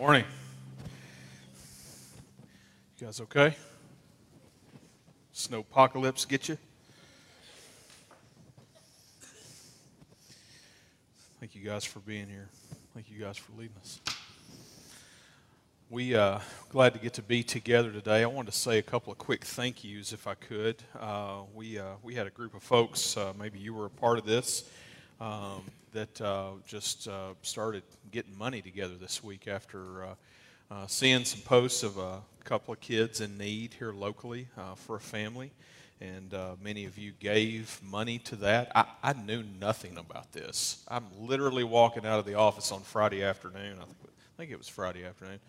Morning. You guys okay? Snow apocalypse get you? Thank you guys for being here. Thank you guys for leading us. We uh, glad to get to be together today. I wanted to say a couple of quick thank yous, if I could. Uh, we uh, we had a group of folks. Uh, maybe you were a part of this. Um, that uh, just uh, started getting money together this week after uh, uh seeing some posts of a couple of kids in need here locally uh, for a family. And uh, many of you gave money to that. I, I, knew nothing about this. I'm literally walking out of the office on Friday afternoon. I think, I think it was Friday afternoon.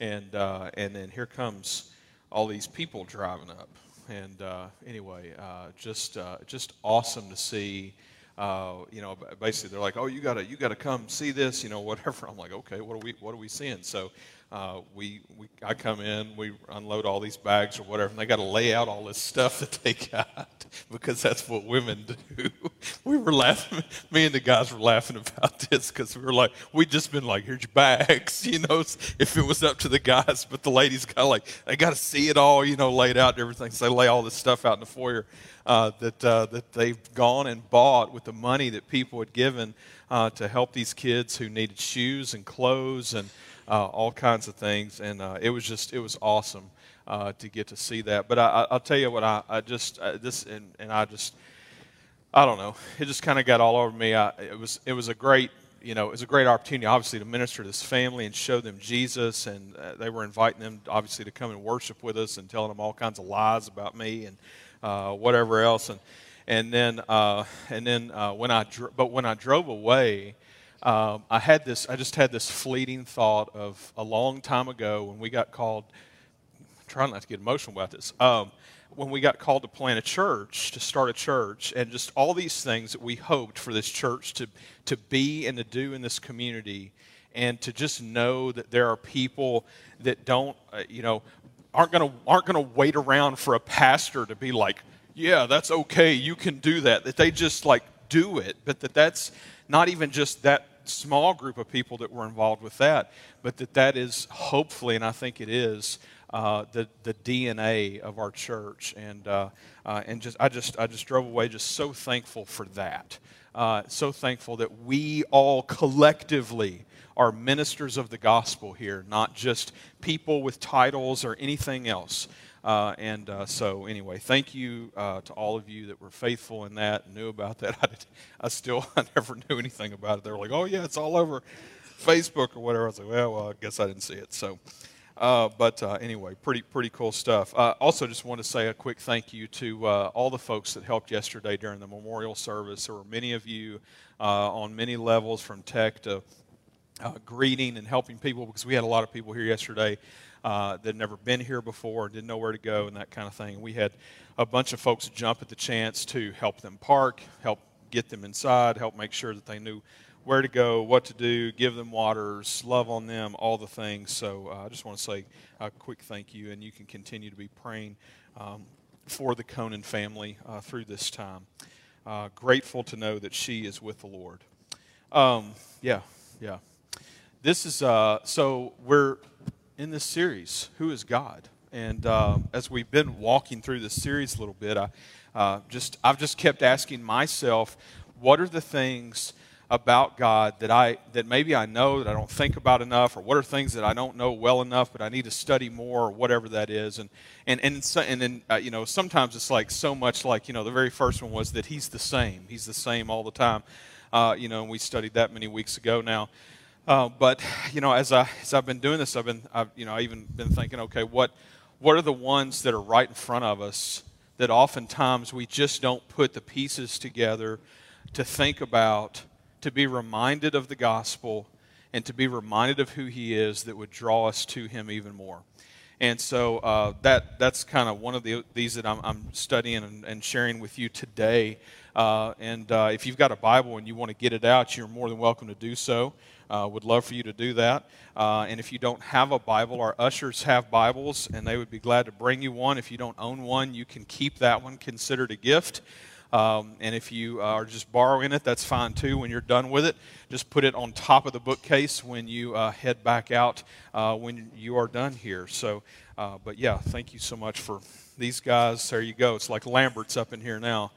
And, and then here comes all these people driving up. And anyway, just, just awesome to see uh, you know, basically they're like, oh, you gotta, you gotta come see this, you know, whatever. I'm like, okay, what are we, what are we seeing? So uh, we, we, I come in, we unload all these bags or whatever, and they got to lay out all this stuff that they got because that's what women do. we were laughing, me and the guys were laughing about this because we were like, we'd just been like, here's your bags, you know, if it was up to the guys, but the ladies got like, they got to see it all, you know, laid out and everything. So they lay all this stuff out in the foyer uh, that, uh, that they've gone and bought with the money that people had given uh, to help these kids who needed shoes and clothes and uh, all kinds of things. And uh, it was just, it was awesome uh, to get to see that. But I, will tell you what, I, I just, uh, this, and, and I just, I don't know, it just kind of got all over me. I, it, was, it was a great, you know, it was a great opportunity, obviously, to minister to this family and show them Jesus. And uh, they were inviting them, obviously, to come and worship with us and telling them all kinds of lies about me and uh, whatever else. And, and then, and then when I, dro- but when I drove away, um, I had this, I just had this fleeting thought of a long time ago when we got called, I'm trying not to get emotional about this, um, when we got called to plant a church, to start a church, and just all these things that we hoped for this church to, to be and to do in this community, and to just know that there are people that don't, uh, you know, aren't going to aren't going to wait around for a pastor to be like, yeah, that's okay, you can do that. That they just like do it, but that that's not even just that small group of people that were involved with that, but that that is hopefully, and I think it is, uh, the the DNA of our church, and uh, uh, and just I just I just drove away just so thankful for that, uh, so thankful that we all collectively are ministers of the gospel here, not just people with titles or anything else. Uh, and uh, so, anyway, thank you uh, to all of you that were faithful in that and knew about that. I, did, I still I never knew anything about it. They were like, oh, yeah, it's all over Facebook or whatever. I was like, well, well I guess I didn't see it. So, uh, but uh, anyway, pretty, pretty cool stuff. Uh, also, just want to say a quick thank you to all the folks that helped yesterday during the memorial service. There were many of you on many levels, from tech to greeting and helping people, because we had a lot of people here yesterday uh, that had never been here before, didn't know where to go, and that kind of thing. We had a bunch of folks jump at the chance to help them park, help get them inside, help make sure that they knew where to go, what to do, give them waters, love on them, all the things. So uh, I just want to say a quick thank you, and you can continue to be praying um, for the Conan family uh, through this time. Uh, grateful to know that she is with the Lord. Um, yeah, yeah. This is uh, so we're in this series, Who is God? And uh, as we've been walking through this series a little bit, I, uh, just, I've just kept asking myself, what are the things about God that I that maybe I know that I don't think about enough, or what are things that I don't know well enough, but I need to study more, or whatever that is. And and and so, and then uh, you know sometimes it's like so much like you know the very first one was that He's the same. He's the same all the time. Uh, you know, and we studied that many weeks ago now. Uh, but you know, as I as I've been doing this, I've been I've, you know I even been thinking, okay, what what are the ones that are right in front of us that oftentimes we just don't put the pieces together to think about, to be reminded of the gospel, and to be reminded of who He is that would draw us to Him even more. And so uh, that that's kind of one of the, these that I'm, I'm studying and, and, sharing with you today. Uh, and uh, if you've got a Bible and you want to get it out, you're more than welcome to do so. Uh, would love for you to do that. Uh, and if you don't have a Bible, our ushers have Bibles, and they would be glad to bring you one. If you don't own one, you can keep that one considered a gift. Um, and if you are just borrowing it, that's fine too. When you're done with it, just put it on top of the bookcase when you uh, head back out uh, when you are done here. So, uh, but yeah, thank you so much for these guys. There you go. It's like Lambert's up in here now.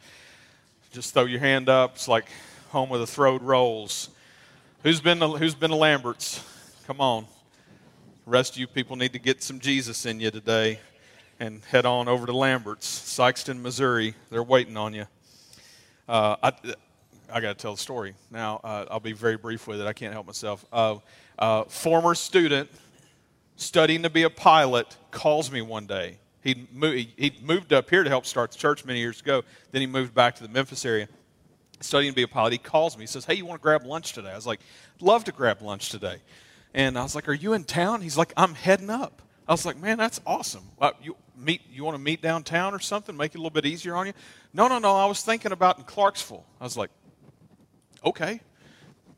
Just throw your hand up. It's like home of the throwed rolls. Who's been to, who's been to Lambert's? Come on. The rest of you people need to get some Jesus in you today and head on over to Lambert's, Sikeston, Missouri. They're waiting on you. Uh, I, I got to tell the story. Now, uh, I'll be very brief with it. I can't help myself. Uh, uh, former student studying to be a pilot calls me one day. He he moved up here to help start the church many years ago. Then he moved back to the Memphis area, studying to be a pilot. He calls me. He says, "Hey, you want to grab lunch today?" I was like, "Love to grab lunch today." And I was like, "Are you in town?" He's like, "I'm heading up." I was like, "Man, that's awesome. Uh, you meet? You want to meet downtown or something? Make it a little bit easier on you?" No, no, no. I was thinking about in Clarksville. I was like, "Okay."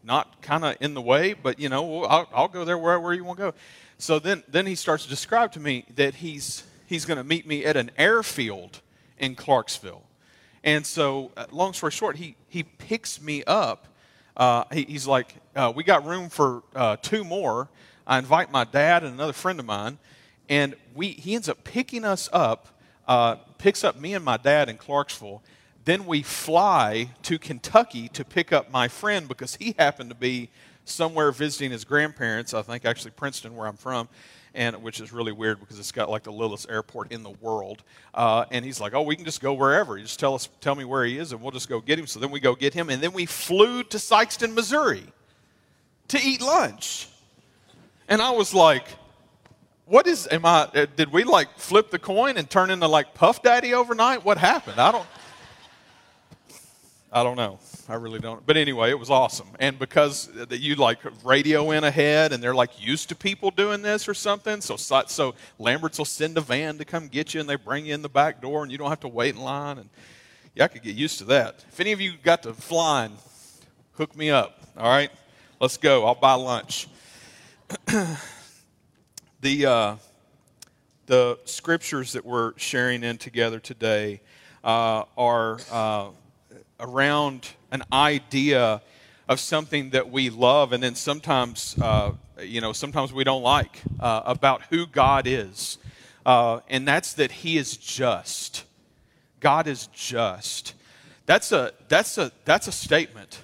Not kind of in the way, but you know, I'll, I'll go there wherever you want to go. So then, then he starts to describe to me that he's he's going to meet me at an airfield in Clarksville. And so, uh, long story short, he, he picks me up. Uh, he, he's like, uh, We got room for uh, two more. I invite my dad and another friend of mine. And we, he ends up picking us up, uh, picks up me and my dad in Clarksville. Then we fly to Kentucky to pick up my friend because he happened to be somewhere visiting his grandparents, I think actually Princeton, where I'm from and which is really weird because it's got like the littlest airport in the world. Uh, and he's like, "Oh, we can just go wherever. You just tell us, tell me where he is, and we'll just go get him." So then we go get him, and then we flew to Sikeston, Missouri, to eat lunch. And I was like, "What is? Am I? Uh, did we like flip the coin and turn into like Puff Daddy overnight? What happened? I don't." I don't know. I really don't. But anyway, it was awesome. And because you like radio in ahead and they're like used to people doing this or something, so so Lambert's will send a van to come get you and they bring you in the back door and you don't have to wait in line. And yeah, I could get used to that. If any of you got to flying, hook me up. All right, let's go. I'll buy lunch. the uh, the scriptures that we're sharing in together today uh, are. Uh, around an idea of something that we love and then sometimes uh, you know sometimes we don't like uh, about who god is. Uh, and that's that he is just. God is just. That's a that's a that's a statement.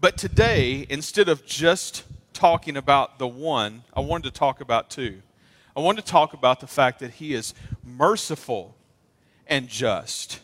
But today instead of just talking about the one i wanted to talk about two. I wanted to talk about the fact that he is merciful and just.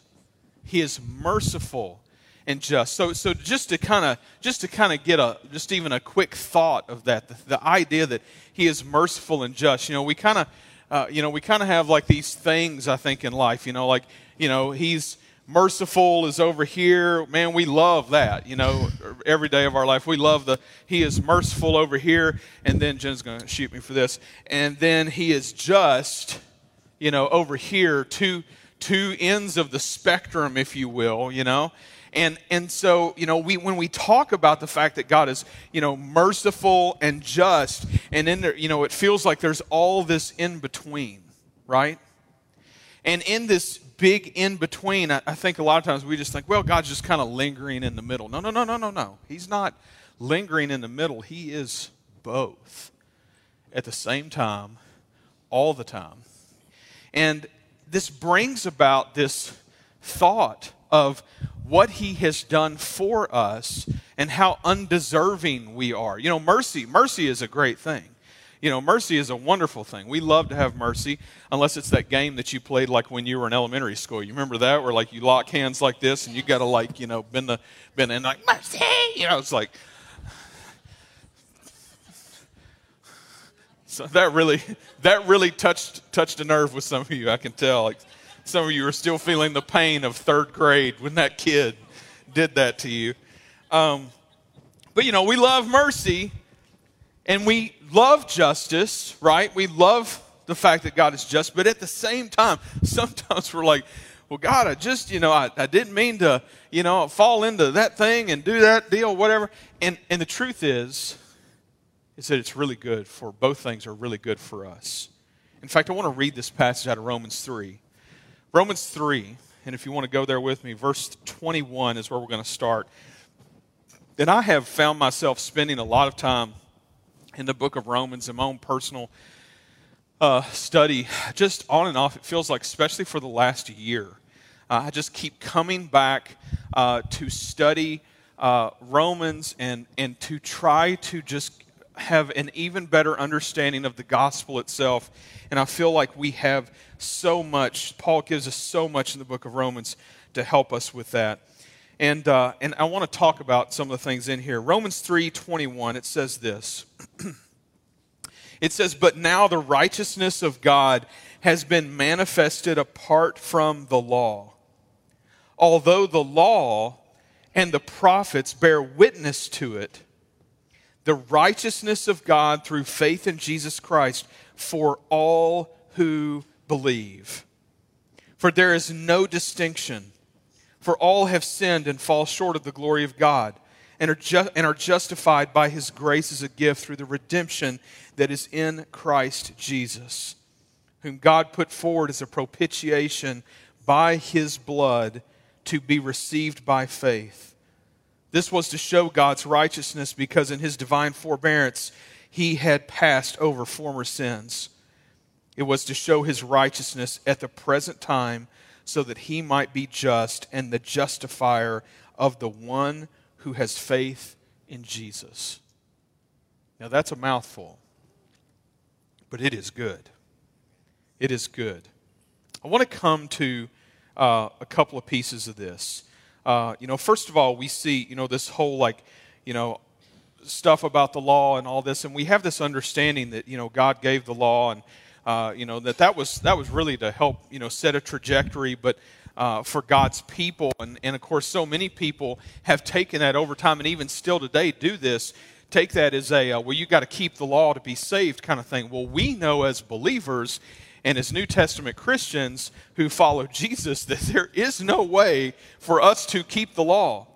He is merciful and just. So, so just to kind of just to kind of get a just even a quick thought of that, the, the idea that He is merciful and just. You know, we kind of uh, you know we kind of have like these things I think in life. You know, like you know He's merciful is over here. Man, we love that. You know, every day of our life we love the He is merciful over here, and then Jen's going to shoot me for this, and then He is just. You know, over here, two two ends of the spectrum, if you will, you know. And, and so, you know, we, when we talk about the fact that God is, you know, merciful and just, and in you know, it feels like there's all this in between, right? And in this big in between, I, I think a lot of times we just think, well, God's just kind of lingering in the middle. No, no, no, no, no, no. He's not lingering in the middle. He is both at the same time, all the time. And this brings about this thought of what he has done for us and how undeserving we are. You know, mercy, mercy is a great thing. You know, mercy is a wonderful thing. We love to have mercy, unless it's that game that you played like when you were in elementary school. You remember that, where like you lock hands like this, and you got to like you know bend the bend and like mercy. You know, it's like so that really that really touched touched a nerve with some of you. I can tell. Like some of you are still feeling the pain of third grade when that kid did that to you. Um, but you know, we love mercy and we love justice, right? We love the fact that God is just, but at the same time, sometimes we're like, well, God, I just, you know, I, I didn't mean to, you know, fall into that thing and do that deal, whatever. And, and the truth is, is that it's really good for both things are really good for us. In fact, I want to read this passage out of Romans 3. Romans 3, and if you want to go there with me, verse 21 is where we're going to start. And I have found myself spending a lot of time in the book of Romans in my own personal uh, study, just on and off. It feels like, especially for the last year, uh, I just keep coming back uh, to study uh, Romans and and to try to just have an even better understanding of the gospel itself. And I feel like we have so much. Paul gives us so much in the book of Romans to help us with that. And, uh, and I want to talk about some of the things in here. Romans 3:21 it says this. it says, "But now the righteousness of God has been manifested apart from the law. Although the law and the prophets bear witness to it, the righteousness of God through faith in Jesus Christ for all who believe. For there is no distinction, for all have sinned and fall short of the glory of God, and are, ju- and are justified by his grace as a gift through the redemption that is in Christ Jesus, whom God put forward as a propitiation by his blood to be received by faith. This was to show God's righteousness because in his divine forbearance he had passed over former sins. It was to show his righteousness at the present time so that he might be just and the justifier of the one who has faith in Jesus. Now that's a mouthful, but it is good. It is good. I want to come to uh, a couple of pieces of this. Uh, you know, first of all, we see, you know, this whole like, you know, stuff about the law and all this, and we have this understanding that, you know, God gave the law and, uh, you know, that that was, that was really to help, you know, set a trajectory, but uh, for God's people. And, and of course, so many people have taken that over time and even still today do this. Take that as a, uh, well, you got to keep the law to be saved kind of thing. Well, we know as believers and as New Testament Christians who follow Jesus that there is no way for us to keep the law.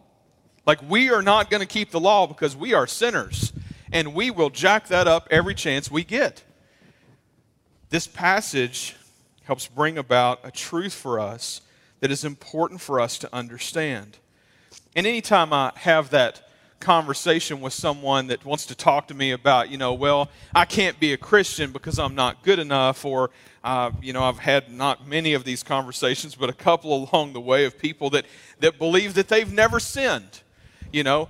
Like, we are not going to keep the law because we are sinners, and we will jack that up every chance we get. This passage helps bring about a truth for us that is important for us to understand. And anytime I have that conversation with someone that wants to talk to me about, you know, well, I can't be a Christian because I'm not good enough, or, uh, you know, I've had not many of these conversations, but a couple along the way of people that, that believe that they've never sinned. You know,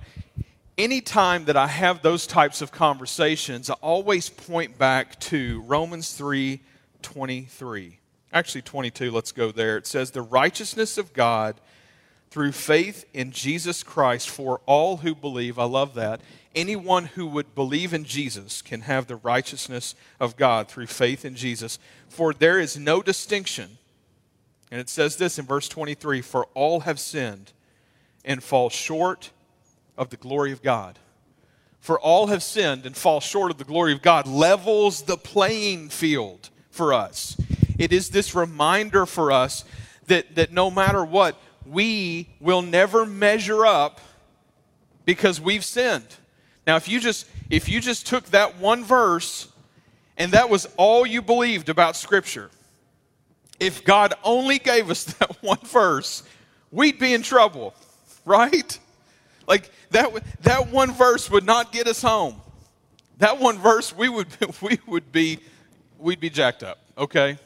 anytime that I have those types of conversations, I always point back to Romans 3 23. Actually, 22, let's go there. It says, The righteousness of God through faith in Jesus Christ for all who believe. I love that. Anyone who would believe in Jesus can have the righteousness of God through faith in Jesus. For there is no distinction. And it says this in verse 23 For all have sinned and fall short of the glory of God. For all have sinned and fall short of the glory of God levels the playing field for us. It is this reminder for us that, that no matter what, we will never measure up because we've sinned. Now, if you just if you just took that one verse and that was all you believed about Scripture, if God only gave us that one verse, we'd be in trouble, right? Like that that one verse would not get us home. That one verse we would we would be we'd be jacked up. Okay,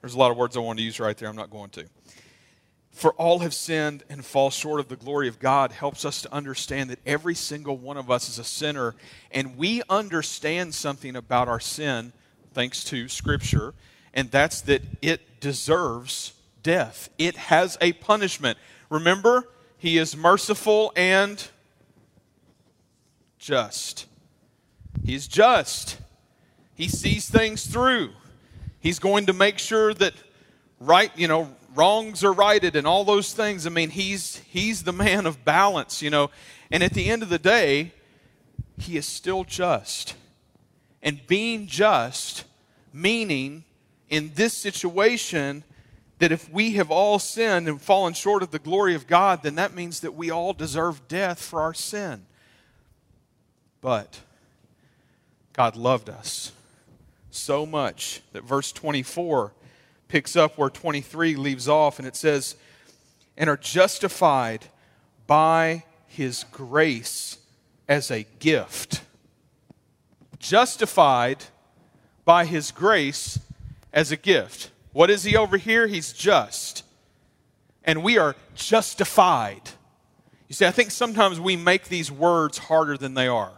there's a lot of words I want to use right there. I'm not going to. For all have sinned and fall short of the glory of God helps us to understand that every single one of us is a sinner, and we understand something about our sin thanks to Scripture, and that's that it deserves death. It has a punishment. Remember, He is merciful and just. He's just. He sees things through. He's going to make sure that right, you know, wrongs are righted and all those things. I mean, he's he's the man of balance, you know. And at the end of the day, he is still just. And being just, meaning in this situation, that if we have all sinned and fallen short of the glory of God, then that means that we all deserve death for our sin. But God loved us so much that verse 24 picks up where 23 leaves off, and it says, and are justified by his grace as a gift. Justified by his grace as a gift. What is he over here? He's just. And we are justified. You see, I think sometimes we make these words harder than they are.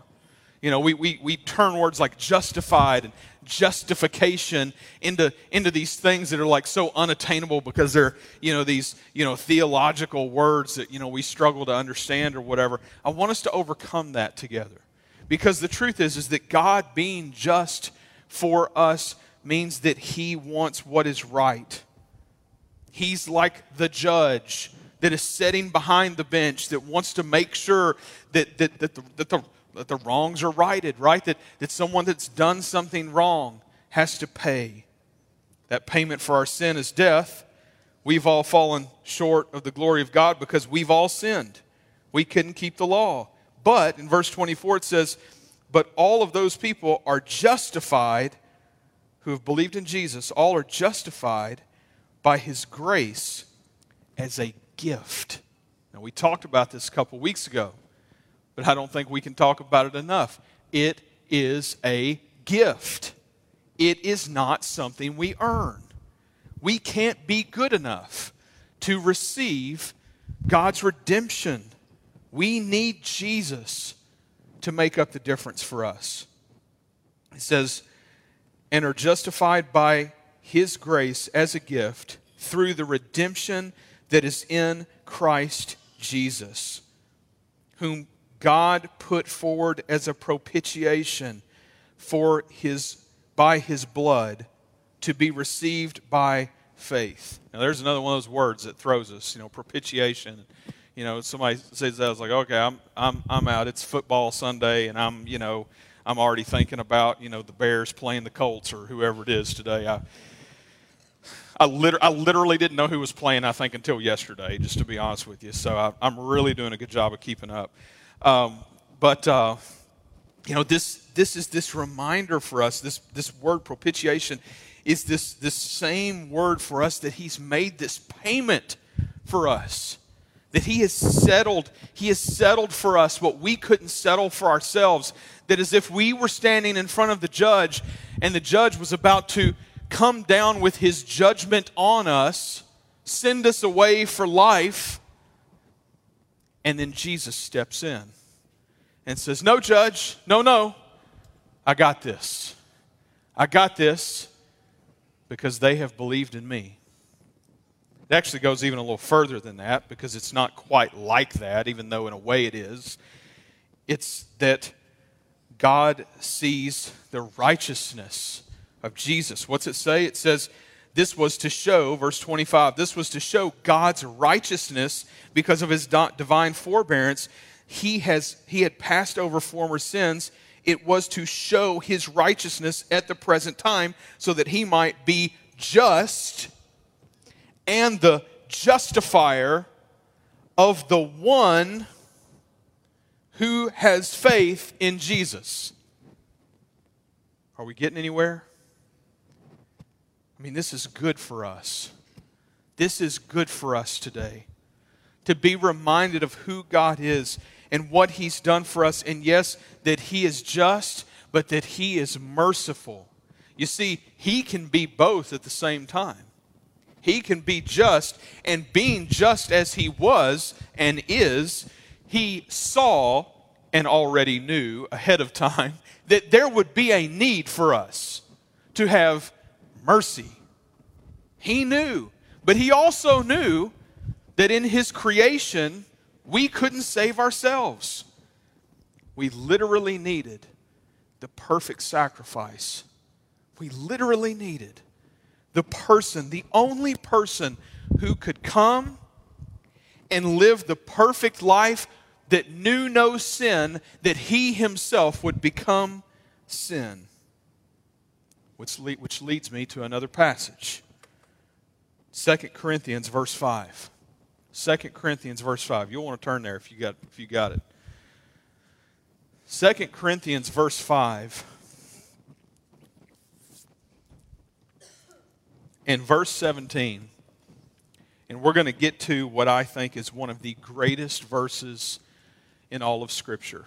You know, we, we, we turn words like justified and justification into, into these things that are like so unattainable because they're, you know, these, you know, theological words that, you know, we struggle to understand or whatever. I want us to overcome that together. Because the truth is, is that God being just for us means that He wants what is right. He's like the judge that is sitting behind the bench that wants to make sure that, that, that, the, that, the, that the wrongs are righted, right? That, that someone that's done something wrong has to pay. That payment for our sin is death. We've all fallen short of the glory of God because we've all sinned. We couldn't keep the law. But in verse 24 it says, But all of those people are justified who have believed in Jesus, all are justified by his grace as a gift. Now, we talked about this a couple weeks ago, but I don't think we can talk about it enough. It is a gift, it is not something we earn. We can't be good enough to receive God's redemption. We need Jesus to make up the difference for us. It says, and are justified by his grace as a gift through the redemption that is in Christ Jesus, whom God put forward as a propitiation for his by his blood to be received by faith. Now there's another one of those words that throws us, you know, propitiation. You know, somebody says that I was like, okay, I'm I'm I'm out. It's football Sunday and I'm, you know, I'm already thinking about, you know, the Bears playing the Colts or whoever it is today. I I, liter- I literally didn't know who was playing, I think, until yesterday, just to be honest with you. So I, am really doing a good job of keeping up. Um, but, uh, you know, this, this is this reminder for us, this, this word propitiation is this, this same word for us that He's made this payment for us. That He has settled, He has settled for us what we couldn't settle for ourselves. That as if we were standing in front of the judge and the judge was about to come down with his judgment on us, send us away for life. And then Jesus steps in and says, No, judge, no, no, I got this. I got this because they have believed in me. It actually goes even a little further than that because it's not quite like that, even though in a way it is. It's that God sees the righteousness of Jesus. What's it say? It says, this was to show, verse 25, this was to show God's righteousness because of his divine forbearance. He, has, he had passed over former sins. It was to show his righteousness at the present time so that he might be just and the justifier of the one who has faith in Jesus. Are we getting anywhere? I mean, this is good for us. This is good for us today. To be reminded of who God is and what He's done for us. And yes, that He is just, but that He is merciful. You see, He can be both at the same time. He can be just, and being just as He was and is, He saw and already knew ahead of time that there would be a need for us to have mercy. He knew, but he also knew that in his creation, we couldn't save ourselves. We literally needed the perfect sacrifice. We literally needed the person, the only person who could come and live the perfect life that knew no sin, that he himself would become sin which, which leads me to another passage 2 Corinthians, verse 5. 2 Corinthians, verse 5. You'll want to turn there if you got, if you got it. 2 Corinthians, verse 5. In verse 17, and we're going to get to what I think is one of the greatest verses in all of Scripture.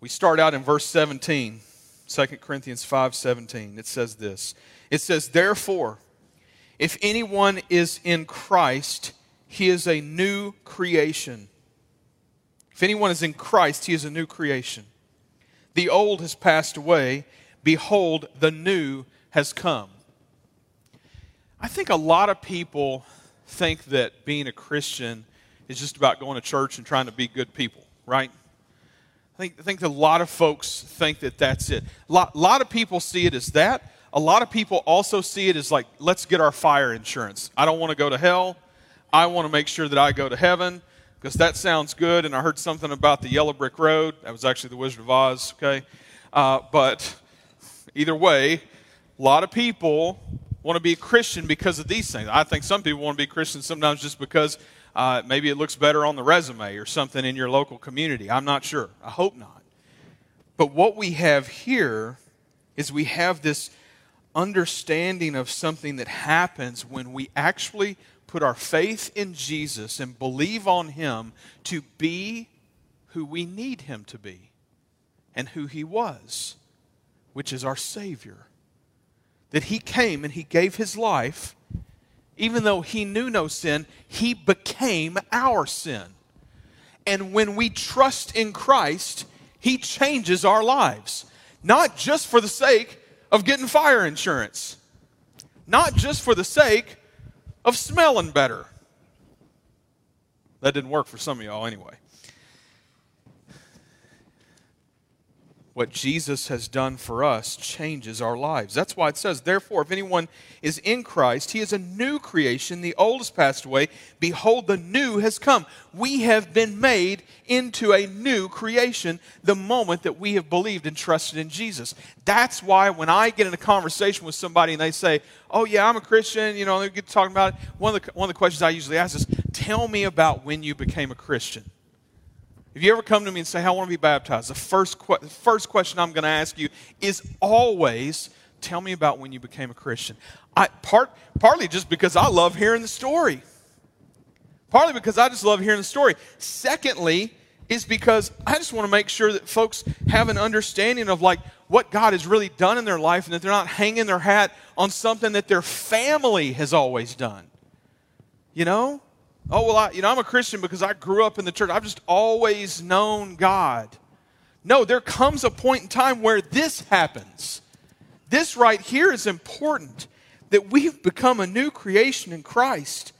We start out in verse 17, 2 Corinthians 5:17. It says this It says, Therefore, if anyone is in Christ, he is a new creation. If anyone is in Christ, he is a new creation. The old has passed away. Behold, the new has come. I think a lot of people think that being a Christian is just about going to church and trying to be good people, right? I think, I think a lot of folks think that that's it. A lot, lot of people see it as that. A lot of people also see it as like, let's get our fire insurance. I don't want to go to hell. I want to make sure that I go to heaven because that sounds good. And I heard something about the yellow brick road. That was actually the Wizard of Oz, okay? Uh, but either way, a lot of people want to be a Christian because of these things. I think some people want to be Christian sometimes just because uh, maybe it looks better on the resume or something in your local community. I'm not sure. I hope not. But what we have here is we have this understanding of something that happens when we actually put our faith in Jesus and believe on Him to be who we need Him to be and who He was, which is our Savior. That He came and He gave His life even though he knew no sin, he became our sin. And when we trust in Christ, he changes our lives. Not just for the sake of getting fire insurance, not just for the sake of smelling better. That didn't work for some of y'all anyway. What Jesus has done for us changes our lives. That's why it says, Therefore, if anyone is in Christ, he is a new creation. The old has passed away. Behold, the new has come. We have been made into a new creation the moment that we have believed and trusted in Jesus. That's why when I get in a conversation with somebody and they say, Oh, yeah, I'm a Christian, you know, they get talking about it, one of, the, one of the questions I usually ask is, Tell me about when you became a Christian. If you ever come to me and say, I want to be baptized, the first, que- the first question I'm going to ask you is always, tell me about when you became a Christian. I, part, partly just because I love hearing the story. Partly because I just love hearing the story. Secondly, is because I just want to make sure that folks have an understanding of like what God has really done in their life and that they're not hanging their hat on something that their family has always done. You know? Oh, well, I, you know, I'm a Christian because I grew up in the church. I've just always known God. No, there comes a point in time where this happens. This right here is important that we've become a new creation in Christ.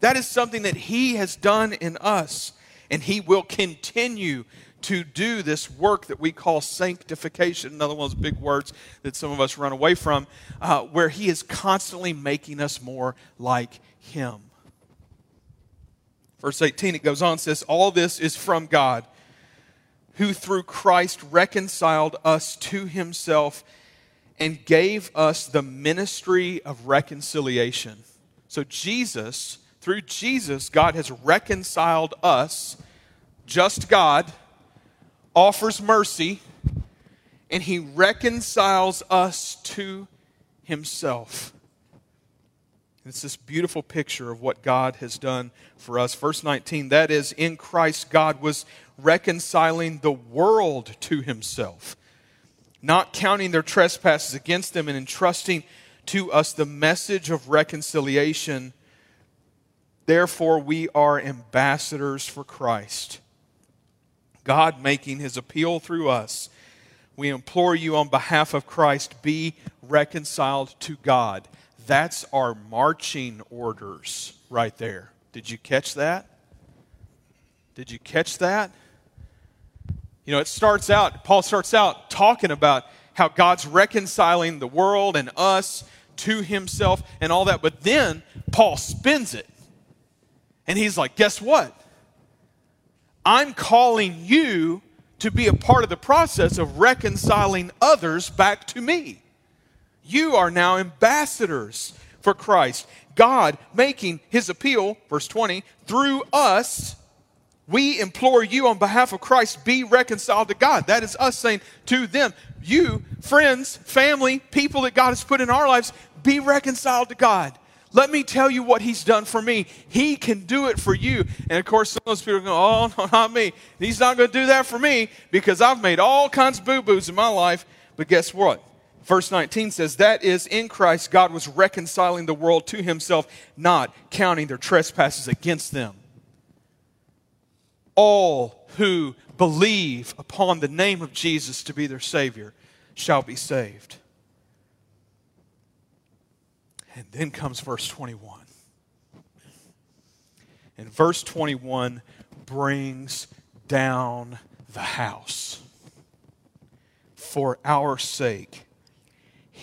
That is something that He has done in us, and He will continue to do this work that we call sanctification. Another one of those big words that some of us run away from, uh, where He is constantly making us more like Him. Verse 18, it goes on, says, All this is from God, who through Christ reconciled us to himself and gave us the ministry of reconciliation. So, Jesus, through Jesus, God has reconciled us, just God, offers mercy, and he reconciles us to himself. It's this beautiful picture of what God has done for us. Verse 19, that is, in Christ, God was reconciling the world to himself, not counting their trespasses against them, and entrusting to us the message of reconciliation. Therefore, we are ambassadors for Christ. God making his appeal through us. We implore you on behalf of Christ, be reconciled to God. That's our marching orders right there. Did you catch that? Did you catch that? You know, it starts out, Paul starts out talking about how God's reconciling the world and us to himself and all that. But then Paul spins it. And he's like, guess what? I'm calling you to be a part of the process of reconciling others back to me. You are now ambassadors for Christ. God making his appeal, verse 20, through us. We implore you on behalf of Christ, be reconciled to God. That is us saying to them, you, friends, family, people that God has put in our lives, be reconciled to God. Let me tell you what he's done for me. He can do it for you. And of course, some of those people go, Oh, no, not me. He's not going to do that for me because I've made all kinds of boo boos in my life. But guess what? Verse 19 says, That is, in Christ, God was reconciling the world to himself, not counting their trespasses against them. All who believe upon the name of Jesus to be their Savior shall be saved. And then comes verse 21. And verse 21 brings down the house. For our sake,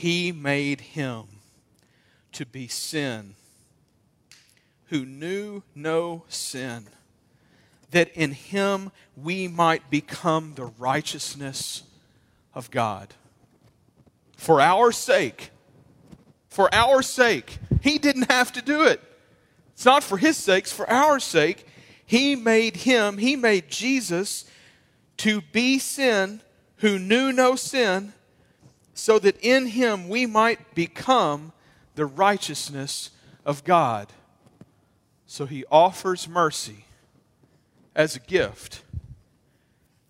he made him to be sin who knew no sin, that in him we might become the righteousness of God. For our sake, for our sake. He didn't have to do it. It's not for his sake, it's for our sake. He made him, he made Jesus to be sin who knew no sin, so that in him we might become the righteousness of God. So he offers mercy as a gift.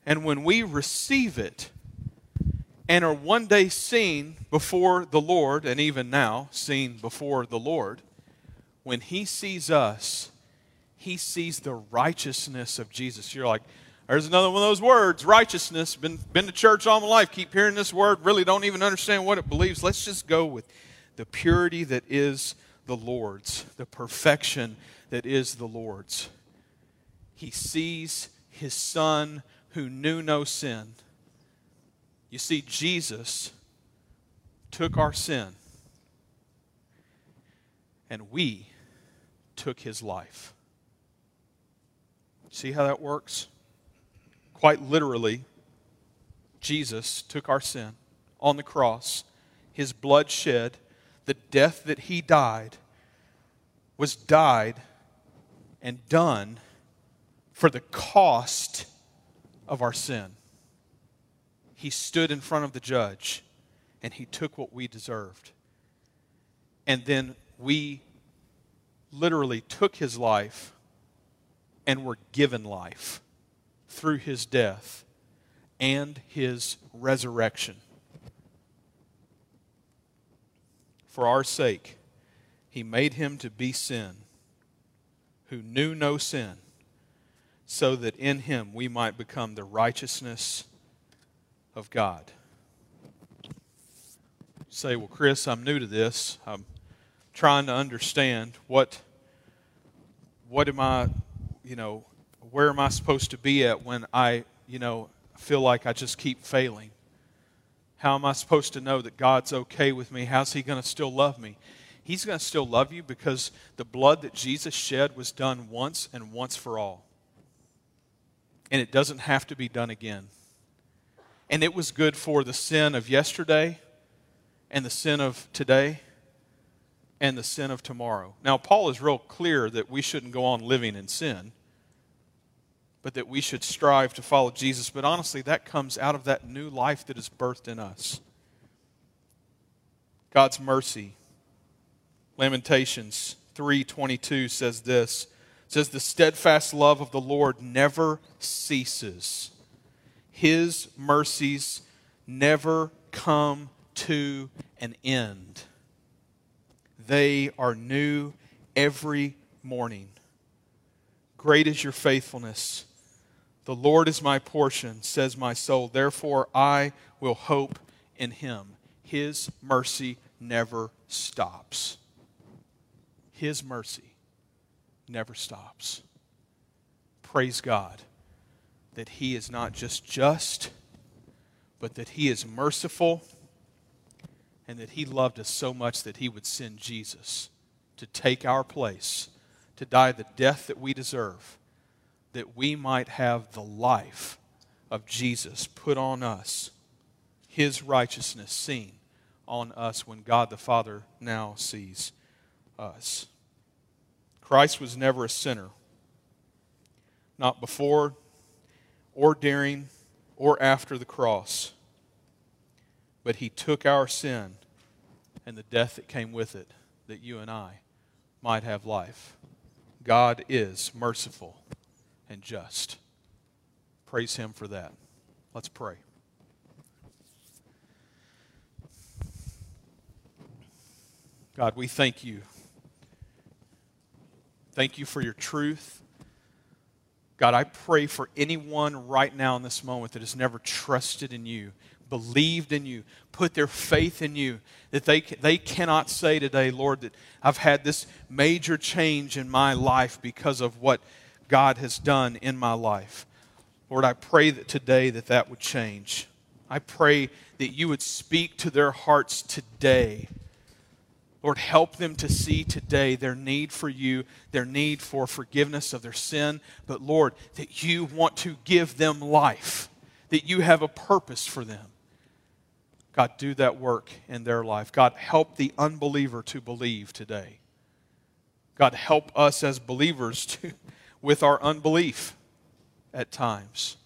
And when we receive it, and are one day seen before the Lord, and even now seen before the Lord, when He sees us, He sees the righteousness of Jesus. You're like, there's another one of those words, righteousness. Been, been to church all my life, keep hearing this word, really don't even understand what it believes. Let's just go with the purity that is the Lord's, the perfection that is the Lord's. He sees His Son who knew no sin you see, Jesus took our sin, and we took his life. See how that works? Quite literally, Jesus took our sin on the cross, his blood shed, the death that he died was died and done for the cost of our sin. He stood in front of the judge and he took what we deserved. And then we literally took his life and were given life through his death and his resurrection. For our sake, he made him to be sin, who knew no sin, so that in him we might become the righteousness of God. say, well, Chris, I'm new to this. I'm trying to understand what what am I, you know, where am I supposed to be at when I, you know, feel like I just keep failing? How am I supposed to know that God's okay with me? How's He going to still love me? He's going to still love you because the blood that Jesus shed was done once and once for all. And it doesn't have to be done again and it was good for the sin of yesterday and the sin of today and the sin of tomorrow. Now, Paul is real clear that we shouldn't go on living in sin, but that we should strive to follow Jesus. But honestly, that comes out of that new life that is birthed in us. God's mercy. Lamentations 3:22 says this. Says the steadfast love of the Lord never ceases his mercies never come to an end. They are new every morning. Great is your faithfulness. The Lord is my portion, says my soul. Therefore, I will hope in him. His mercy never stops. His mercy never stops. Praise God that He is not just just, but that He is merciful and that He loved us so much that He would send Jesus to take our place, to die the death that we deserve, that we might have the life of Jesus put on us, His righteousness seen on us when God the Father now sees us. Christ was never a sinner, not before or during or after the cross. But he took our sin and the death that came with it, that you and I might have life. God is merciful and just. Praise Him for that. Let's pray. God, we thank you. Thank you for your truth. God, I pray for anyone right now in this moment that has never trusted in you, believed in you, put their faith in you, that they, they cannot say today, Lord, that I've had this major change in my life because of what God has done in my life. Lord, I pray that today that that would change. I pray that you would speak to their hearts today Lord, help them to see today their need for you, their need for forgiveness of their sin, but Lord, that you want to give them life, that you have a purpose for them. God, do that work in their life. God, help the unbeliever to believe today. God, help us as believers to, with our unbelief at times.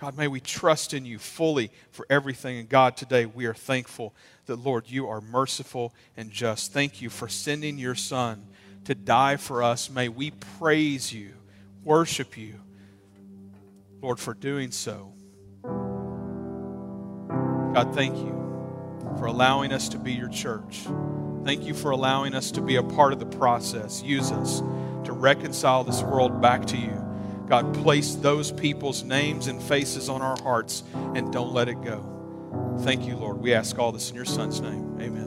God, may we trust in you fully for everything. And God, today we are thankful that, Lord, you are merciful and just. Thank you for sending your Son to die for us. May we praise you, worship you, Lord, for doing so. God, thank you for allowing us to be your church. Thank you for allowing us to be a part of the process. Use us to reconcile this world back to you. God, place those people's names and faces on our hearts and don't let it go. Thank you, Lord. We ask all this in your Son's name. Amen.